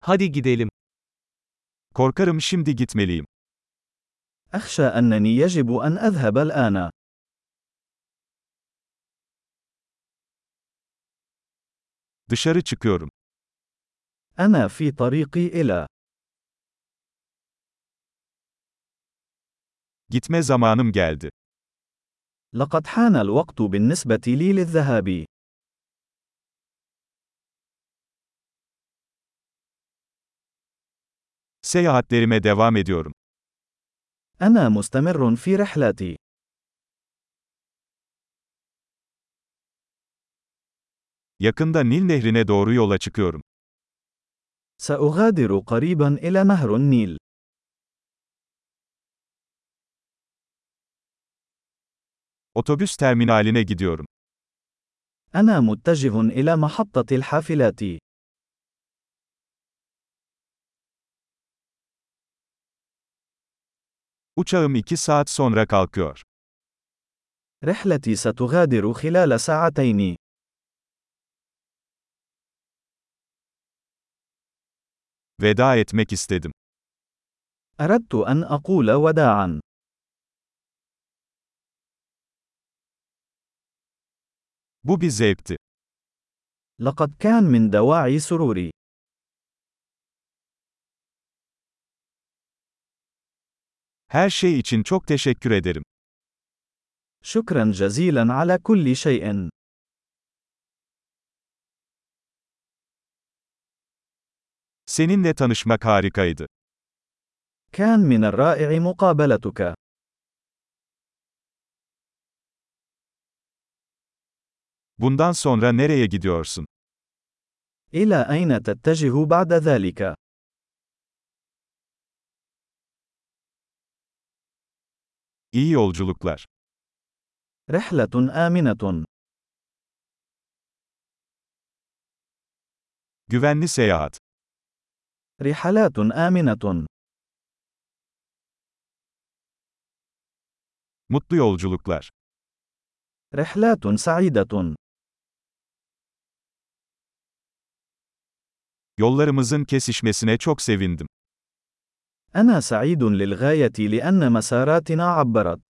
Hadi gidelim. Korkarım şimdi gitmeliyim. أخشى أنني يجب أن أذهب الآن. Dışarı çıkıyorum. أنا في طريقي إلى. Gitme zamanım geldi. لقد حان الوقت بالنسبة لي للذهاب. Seyahatlerime devam ediyorum. أنا مستمر في رحلتي. Yakında Nil Nehri'ne doğru yola çıkıyorum. سأغادر قريبا إلى نهر النيل. Otobüs terminaline gidiyorum. أنا متجه إلى محطة الحافلات. Uçağım 2 saat sonra kalkıyor. رحلتي ستغادر خلال ساعتين. Veda etmek istedim. أردت أن أقول وداعا. Bu bir zevkti. لقد كان من دواعي سروري. Her şey için çok teşekkür ederim. شكرا جزيلا على كل شيء. Seninle tanışmak harikaydı. كان من الرائع مقابلتك. Bundan sonra nereye gidiyorsun? إلى أين تتجه بعد ذلك؟ İyi yolculuklar. Rehletun aminetun. Güvenli seyahat. Rihalatun aminetun. Mutlu yolculuklar. Rehlatun saidetun. Yollarımızın kesişmesine çok sevindim. أنا سعيد للغاية لأن مساراتنا عبرت.